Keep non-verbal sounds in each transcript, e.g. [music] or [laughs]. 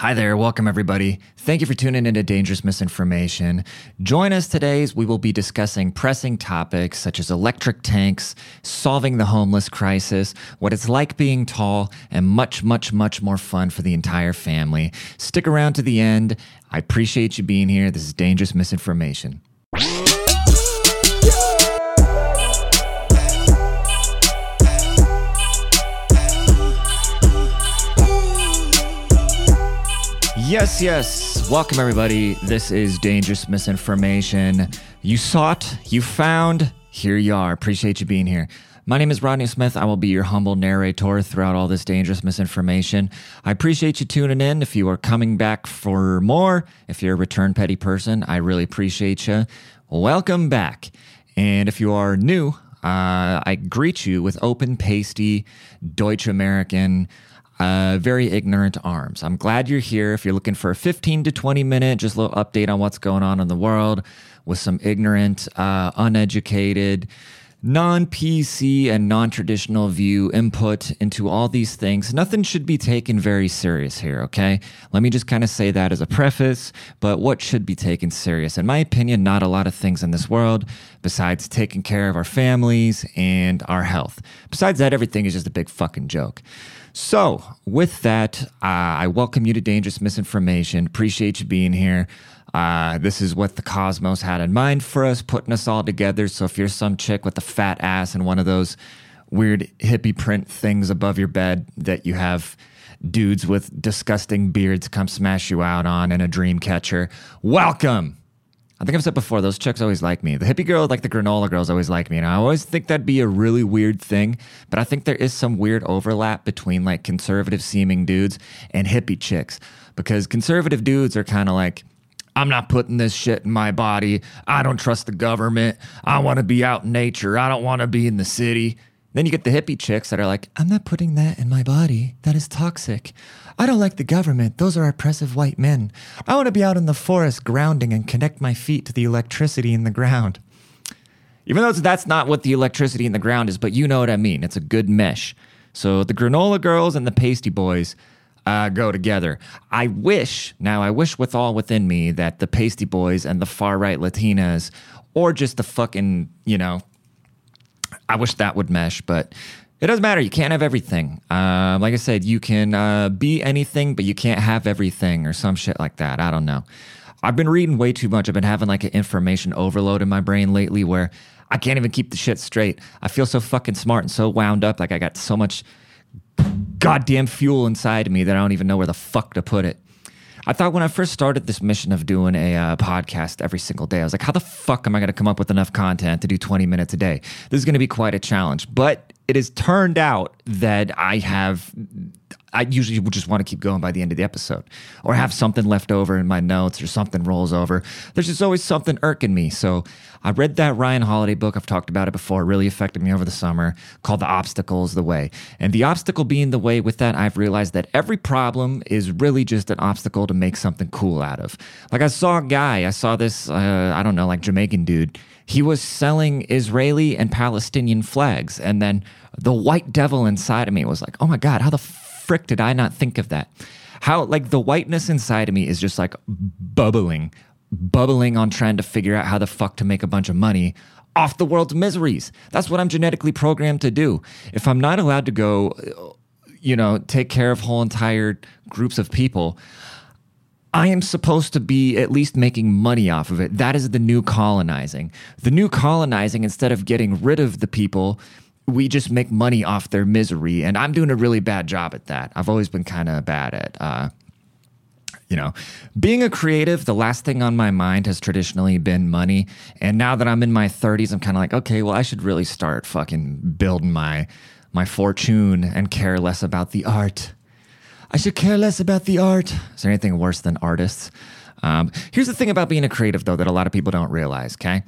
Hi there, welcome everybody. Thank you for tuning into Dangerous Misinformation. Join us today as we will be discussing pressing topics such as electric tanks, solving the homeless crisis, what it's like being tall, and much, much, much more fun for the entire family. Stick around to the end. I appreciate you being here. This is Dangerous Misinformation. Yes, yes. Welcome, everybody. This is Dangerous Misinformation. You sought, you found, here you are. Appreciate you being here. My name is Rodney Smith. I will be your humble narrator throughout all this dangerous misinformation. I appreciate you tuning in. If you are coming back for more, if you're a return petty person, I really appreciate you. Welcome back. And if you are new, uh, I greet you with open, pasty, Deutsch American, uh, very ignorant arms. I'm glad you're here. If you're looking for a 15 to 20 minute, just little update on what's going on in the world with some ignorant, uh, uneducated, non PC and non traditional view input into all these things. Nothing should be taken very serious here, okay? Let me just kind of say that as a preface, but what should be taken serious? In my opinion, not a lot of things in this world besides taking care of our families and our health. Besides that, everything is just a big fucking joke. So, with that, uh, I welcome you to Dangerous Misinformation. Appreciate you being here. Uh, this is what the cosmos had in mind for us, putting us all together. So, if you're some chick with a fat ass and one of those weird hippie print things above your bed that you have dudes with disgusting beards come smash you out on and a dream catcher, welcome. I think I've said before, those chicks always like me. The hippie girl, like the granola girls, always like me. And I always think that'd be a really weird thing. But I think there is some weird overlap between like conservative seeming dudes and hippie chicks. Because conservative dudes are kind of like, I'm not putting this shit in my body. I don't trust the government. I want to be out in nature. I don't want to be in the city. Then you get the hippie chicks that are like, I'm not putting that in my body. That is toxic. I don't like the government. Those are oppressive white men. I want to be out in the forest grounding and connect my feet to the electricity in the ground. Even though that's not what the electricity in the ground is, but you know what I mean. It's a good mesh. So the granola girls and the pasty boys uh, go together. I wish, now I wish with all within me that the pasty boys and the far right Latinas, or just the fucking, you know, I wish that would mesh, but it doesn't matter. You can't have everything. Uh, like I said, you can uh, be anything, but you can't have everything or some shit like that. I don't know. I've been reading way too much. I've been having like an information overload in my brain lately where I can't even keep the shit straight. I feel so fucking smart and so wound up. Like I got so much goddamn fuel inside of me that I don't even know where the fuck to put it. I thought when I first started this mission of doing a uh, podcast every single day, I was like, how the fuck am I going to come up with enough content to do 20 minutes a day? This is going to be quite a challenge. But it has turned out that I have I usually would just want to keep going by the end of the episode or have something left over in my notes or something rolls over. There's just always something irking me. So I read that Ryan Holiday book. I've talked about it before. It really affected me over the summer called The Obstacle is the Way. And the obstacle being the way with that, I've realized that every problem is really just an obstacle to make something cool out of. Like I saw a guy, I saw this, uh, I don't know, like Jamaican dude. He was selling Israeli and Palestinian flags. And then the white devil inside of me was like, oh my God, how the frick did I not think of that? How, like, the whiteness inside of me is just like bubbling, bubbling on trying to figure out how the fuck to make a bunch of money off the world's miseries. That's what I'm genetically programmed to do. If I'm not allowed to go, you know, take care of whole entire groups of people, I am supposed to be at least making money off of it. That is the new colonizing. The new colonizing, instead of getting rid of the people, we just make money off their misery. And I'm doing a really bad job at that. I've always been kind of bad at, uh, you know, being a creative, the last thing on my mind has traditionally been money. And now that I'm in my 30s, I'm kind of like, okay, well, I should really start fucking building my my fortune and care less about the art. I should care less about the art. Is there anything worse than artists? Um, here's the thing about being a creative, though, that a lot of people don't realize, okay?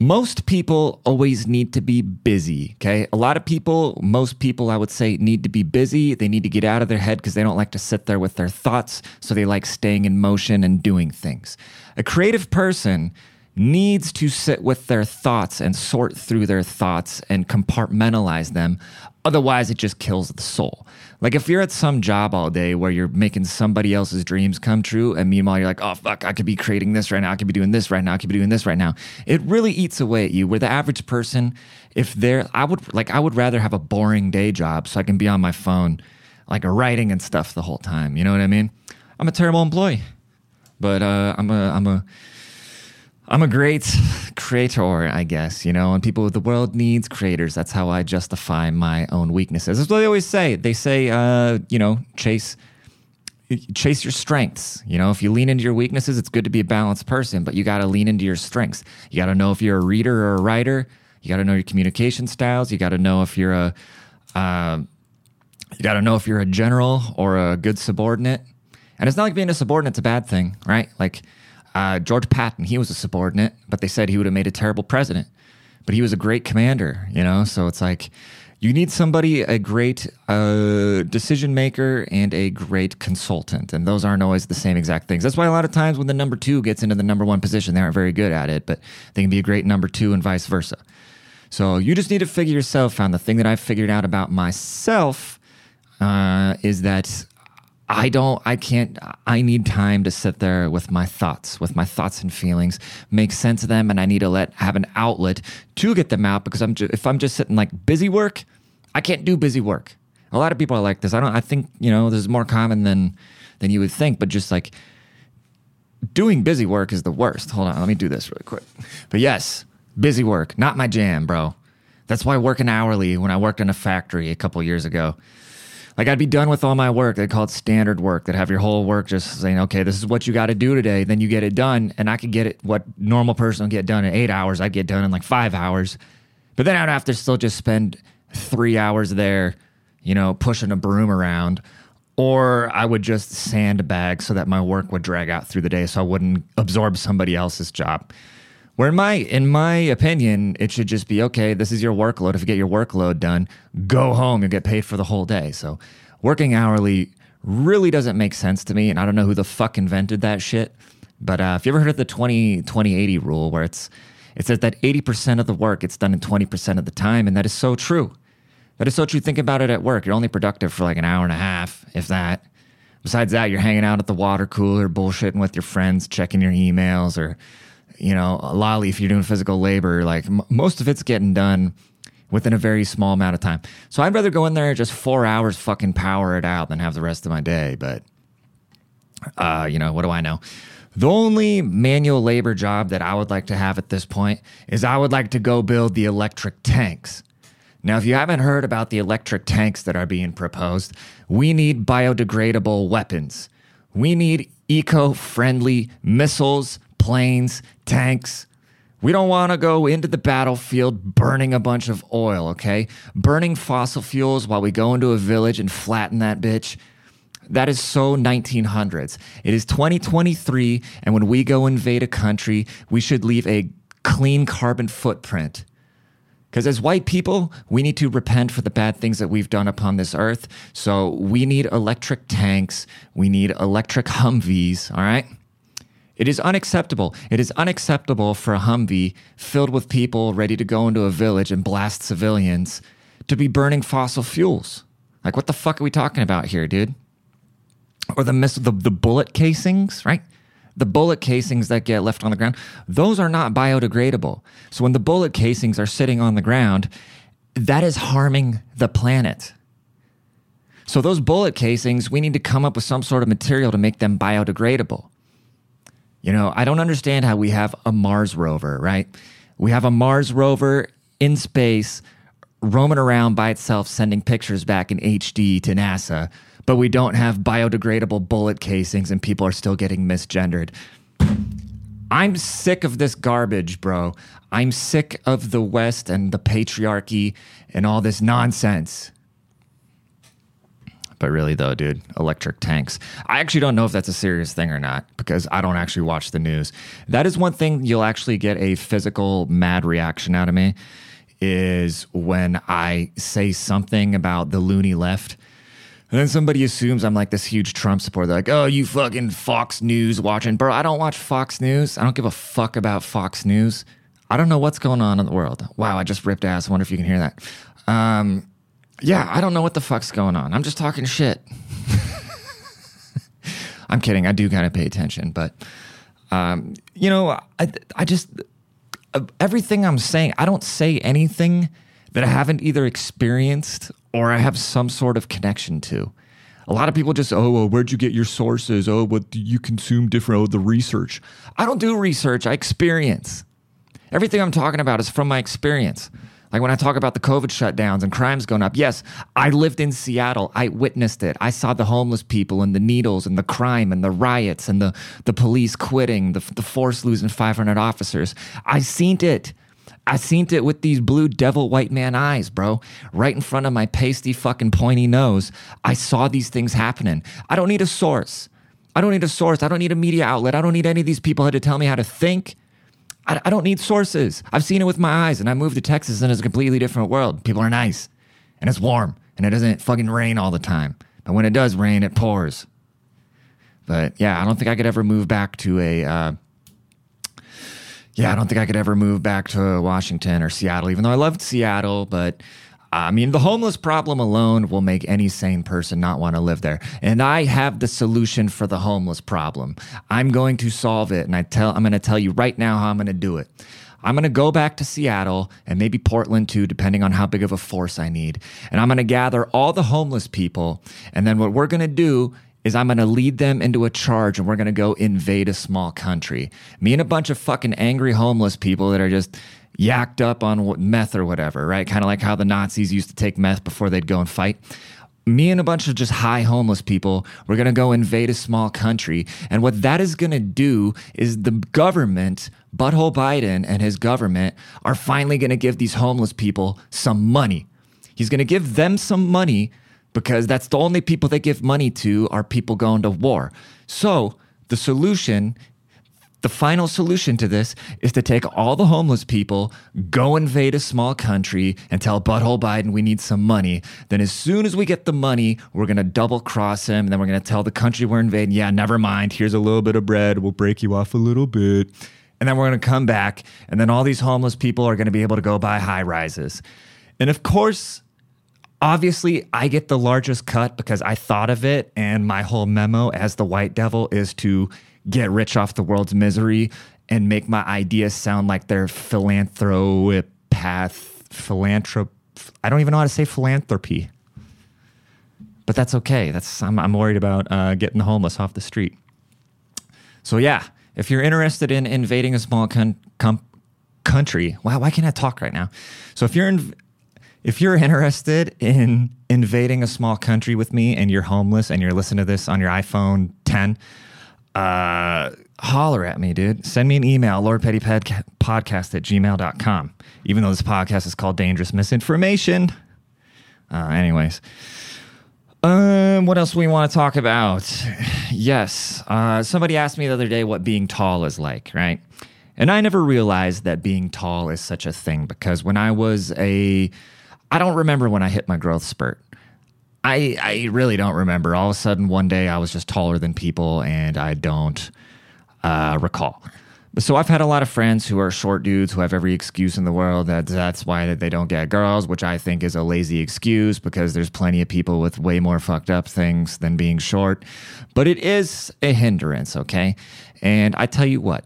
Most people always need to be busy. Okay. A lot of people, most people, I would say, need to be busy. They need to get out of their head because they don't like to sit there with their thoughts. So they like staying in motion and doing things. A creative person needs to sit with their thoughts and sort through their thoughts and compartmentalize them. Otherwise, it just kills the soul. Like if you're at some job all day where you're making somebody else's dreams come true, and meanwhile you're like, oh fuck, I could be creating this right now, I could be doing this right now, I could be doing this right now. It really eats away at you. Where the average person, if they're, I would like, I would rather have a boring day job so I can be on my phone, like writing and stuff the whole time. You know what I mean? I'm a terrible employee, but uh, I'm a, I'm a I'm a great creator, I guess, you know, and people, the world needs creators. That's how I justify my own weaknesses. That's what they always say. They say, uh, you know, chase, chase your strengths. You know, if you lean into your weaknesses, it's good to be a balanced person, but you got to lean into your strengths. You got to know if you're a reader or a writer. You got to know your communication styles. You got to know if you're a, uh, you got to know if you're a general or a good subordinate. And it's not like being a subordinate's a bad thing, right? Like, uh, George Patton, he was a subordinate, but they said he would have made a terrible president. But he was a great commander, you know? So it's like you need somebody, a great uh, decision maker and a great consultant. And those aren't always the same exact things. That's why a lot of times when the number two gets into the number one position, they aren't very good at it, but they can be a great number two and vice versa. So you just need to figure yourself out. The thing that I've figured out about myself uh, is that I don't, I can't, I need time to sit there with my thoughts, with my thoughts and feelings, make sense of them. And I need to let, have an outlet to get them out because I'm just, if I'm just sitting like busy work, I can't do busy work. A lot of people are like this. I don't, I think, you know, this is more common than, than you would think, but just like doing busy work is the worst. Hold on. Let me do this really quick. But yes, busy work, not my jam, bro. That's why working hourly when I worked in a factory a couple years ago like I'd be done with all my work. They call it standard work. That have your whole work just saying, okay, this is what you got to do today. Then you get it done, and I could get it what normal person would get done in eight hours. I'd get done in like five hours, but then I'd have to still just spend three hours there, you know, pushing a broom around. Or I would just sandbag so that my work would drag out through the day so I wouldn't absorb somebody else's job. Where in my in my opinion, it should just be okay. This is your workload. If you get your workload done, go home. You'll get paid for the whole day. So working hourly really doesn't make sense to me, and I don't know who the fuck invented that shit. But uh, if you ever heard of the 20 20 80 rule, where it's it says that 80% of the work gets done in 20% of the time, and that is so true. That is so true. Think about it at work. You're only productive for like an hour and a half, if that. Besides that, you're hanging out at the water cooler, bullshitting with your friends, checking your emails, or you know, a lolly, if you're doing physical labor, like m- most of it's getting done within a very small amount of time. So I'd rather go in there just four hours, fucking power it out than have the rest of my day. But, uh, you know, what do I know? The only manual labor job that I would like to have at this point is I would like to go build the electric tanks. Now, if you haven't heard about the electric tanks that are being proposed, we need biodegradable weapons. We need eco friendly missiles, planes, tanks. We don't want to go into the battlefield burning a bunch of oil, okay? Burning fossil fuels while we go into a village and flatten that bitch. That is so 1900s. It is 2023, and when we go invade a country, we should leave a clean carbon footprint. Because as white people, we need to repent for the bad things that we've done upon this earth. So we need electric tanks, we need electric Humvees, all right? It is unacceptable. It is unacceptable for a Humvee filled with people ready to go into a village and blast civilians to be burning fossil fuels. Like, what the fuck are we talking about here, dude? Or the miss the, the bullet casings, right? The bullet casings that get left on the ground, those are not biodegradable. So when the bullet casings are sitting on the ground, that is harming the planet. So those bullet casings, we need to come up with some sort of material to make them biodegradable. You know, I don't understand how we have a Mars rover, right? We have a Mars rover in space roaming around by itself, sending pictures back in HD to NASA, but we don't have biodegradable bullet casings and people are still getting misgendered. I'm sick of this garbage, bro. I'm sick of the West and the patriarchy and all this nonsense. But really, though, dude, electric tanks. I actually don't know if that's a serious thing or not because I don't actually watch the news. That is one thing you'll actually get a physical mad reaction out of me is when I say something about the loony left. And then somebody assumes I'm like this huge Trump supporter. They're like, oh, you fucking Fox News watching. Bro, I don't watch Fox News. I don't give a fuck about Fox News. I don't know what's going on in the world. Wow, I just ripped ass. I wonder if you can hear that. Um, yeah, I don't know what the fuck's going on. I'm just talking shit. [laughs] I'm kidding. I do kind of pay attention, but um, you know, I I just everything I'm saying, I don't say anything that I haven't either experienced or I have some sort of connection to. A lot of people just, oh, well, where'd you get your sources? Oh, what do you consume different? Oh, the research. I don't do research. I experience. Everything I'm talking about is from my experience. Like when I talk about the COVID shutdowns and crimes going up, yes, I lived in Seattle. I witnessed it. I saw the homeless people and the needles and the crime and the riots and the, the police quitting, the, the force losing 500 officers. I seen it. I seen it with these blue devil white man eyes, bro, right in front of my pasty fucking pointy nose. I saw these things happening. I don't need a source. I don't need a source. I don't need a media outlet. I don't need any of these people had to tell me how to think. I, I don't need sources. I've seen it with my eyes, and I moved to Texas, and it's a completely different world. People are nice, and it's warm, and it doesn't fucking rain all the time. But when it does rain, it pours. But yeah, I don't think I could ever move back to a. Uh, yeah, I don't think I could ever move back to Washington or Seattle, even though I loved Seattle. But I mean, the homeless problem alone will make any sane person not want to live there. And I have the solution for the homeless problem. I'm going to solve it. And I tell, I'm going to tell you right now how I'm going to do it. I'm going to go back to Seattle and maybe Portland too, depending on how big of a force I need. And I'm going to gather all the homeless people. And then what we're going to do is I'm going to lead them into a charge and we're going to go invade a small country. Me and a bunch of fucking angry homeless people that are just yacked up on meth or whatever, right? Kind of like how the Nazis used to take meth before they'd go and fight. Me and a bunch of just high homeless people, we're going to go invade a small country. And what that is going to do is the government, Butthole Biden and his government, are finally going to give these homeless people some money. He's going to give them some money because that's the only people they give money to are people going to war. So the solution the final solution to this is to take all the homeless people, go invade a small country, and tell Butthole Biden we need some money. Then, as soon as we get the money, we're going to double cross him. And then we're going to tell the country we're invading, yeah, never mind. Here's a little bit of bread. We'll break you off a little bit. And then we're going to come back. And then all these homeless people are going to be able to go buy high rises. And of course, Obviously, I get the largest cut because I thought of it, and my whole memo as the white devil is to get rich off the world's misery and make my ideas sound like they're philanthropath, philanthrop. I don't even know how to say philanthropy, but that's okay. That's I'm, I'm worried about uh, getting the homeless off the street. So yeah, if you're interested in invading a small con- com- country, wow, why can't I talk right now? So if you're in, if you're interested in invading a small country with me and you're homeless and you're listening to this on your iPhone 10 uh, holler at me, dude. Send me an email, lordpettypodcast at gmail.com. Even though this podcast is called Dangerous Misinformation. Uh, anyways. Um, what else we want to talk about? Yes. Uh, somebody asked me the other day what being tall is like, right? And I never realized that being tall is such a thing because when I was a, I don't remember when I hit my growth spurt. I I really don't remember. All of a sudden, one day I was just taller than people, and I don't uh, recall. So I've had a lot of friends who are short dudes who have every excuse in the world that that's why they don't get girls, which I think is a lazy excuse because there's plenty of people with way more fucked up things than being short. But it is a hindrance, okay? And I tell you what,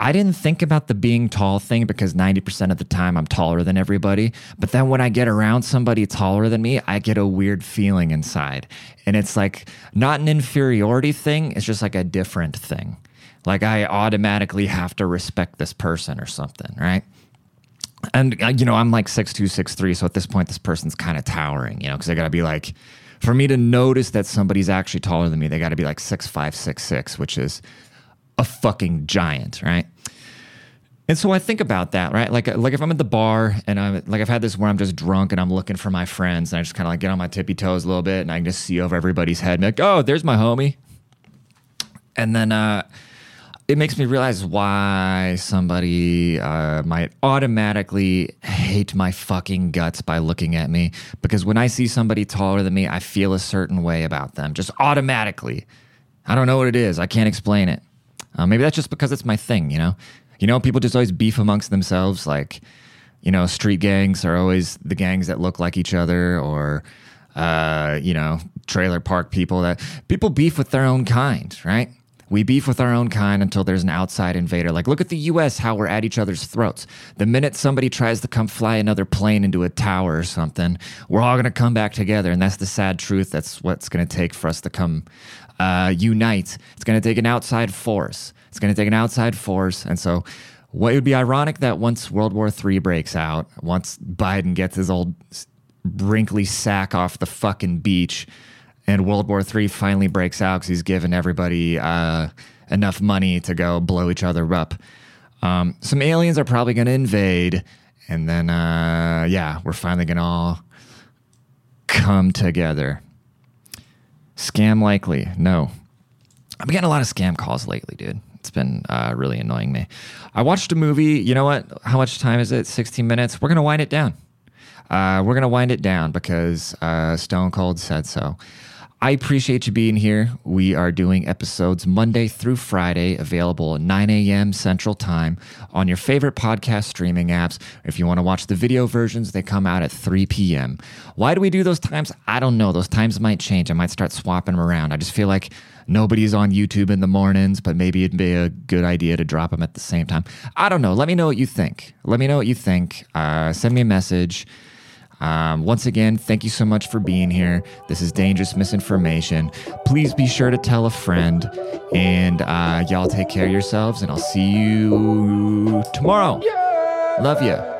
I didn't think about the being tall thing because 90% of the time I'm taller than everybody. But then when I get around somebody taller than me, I get a weird feeling inside. And it's like not an inferiority thing, it's just like a different thing. Like I automatically have to respect this person or something, right? And, uh, you know, I'm like 6'2, 6'3. So at this point, this person's kind of towering, you know, because I got to be like, for me to notice that somebody's actually taller than me, they got to be like 6'5, 6'6, which is a fucking giant, right? And so I think about that, right? Like, like if I'm at the bar and I'm like, I've had this where I'm just drunk and I'm looking for my friends and I just kind of like get on my tippy toes a little bit and I can just see over everybody's head and like, oh, there's my homie. And then, uh, it makes me realize why somebody uh, might automatically hate my fucking guts by looking at me. Because when I see somebody taller than me, I feel a certain way about them, just automatically. I don't know what it is. I can't explain it. Uh, maybe that's just because it's my thing, you know? You know, people just always beef amongst themselves. Like, you know, street gangs are always the gangs that look like each other, or, uh, you know, trailer park people that people beef with their own kind, right? We beef with our own kind until there's an outside invader. Like, look at the US, how we're at each other's throats. The minute somebody tries to come fly another plane into a tower or something, we're all going to come back together. And that's the sad truth. That's what's going to take for us to come uh, unite. It's going to take an outside force. It's going to take an outside force. And so, what would be ironic that once World War III breaks out, once Biden gets his old wrinkly sack off the fucking beach, and World War III finally breaks out because he's given everybody uh, enough money to go blow each other up. Um, some aliens are probably going to invade, and then uh, yeah, we're finally going to all come together. Scam likely? No. I've been getting a lot of scam calls lately, dude. It's been uh, really annoying me. I watched a movie. You know what? How much time is it? 16 minutes. We're going to wind it down. Uh, we're going to wind it down because uh, Stone Cold said so. I appreciate you being here. We are doing episodes Monday through Friday, available at 9 a.m. Central Time on your favorite podcast streaming apps. If you want to watch the video versions, they come out at 3 p.m. Why do we do those times? I don't know. Those times might change. I might start swapping them around. I just feel like nobody's on YouTube in the mornings, but maybe it'd be a good idea to drop them at the same time. I don't know. Let me know what you think. Let me know what you think. Uh, send me a message. Um, once again, thank you so much for being here. This is Dangerous Misinformation. Please be sure to tell a friend, and uh, y'all take care of yourselves, and I'll see you tomorrow. Love you.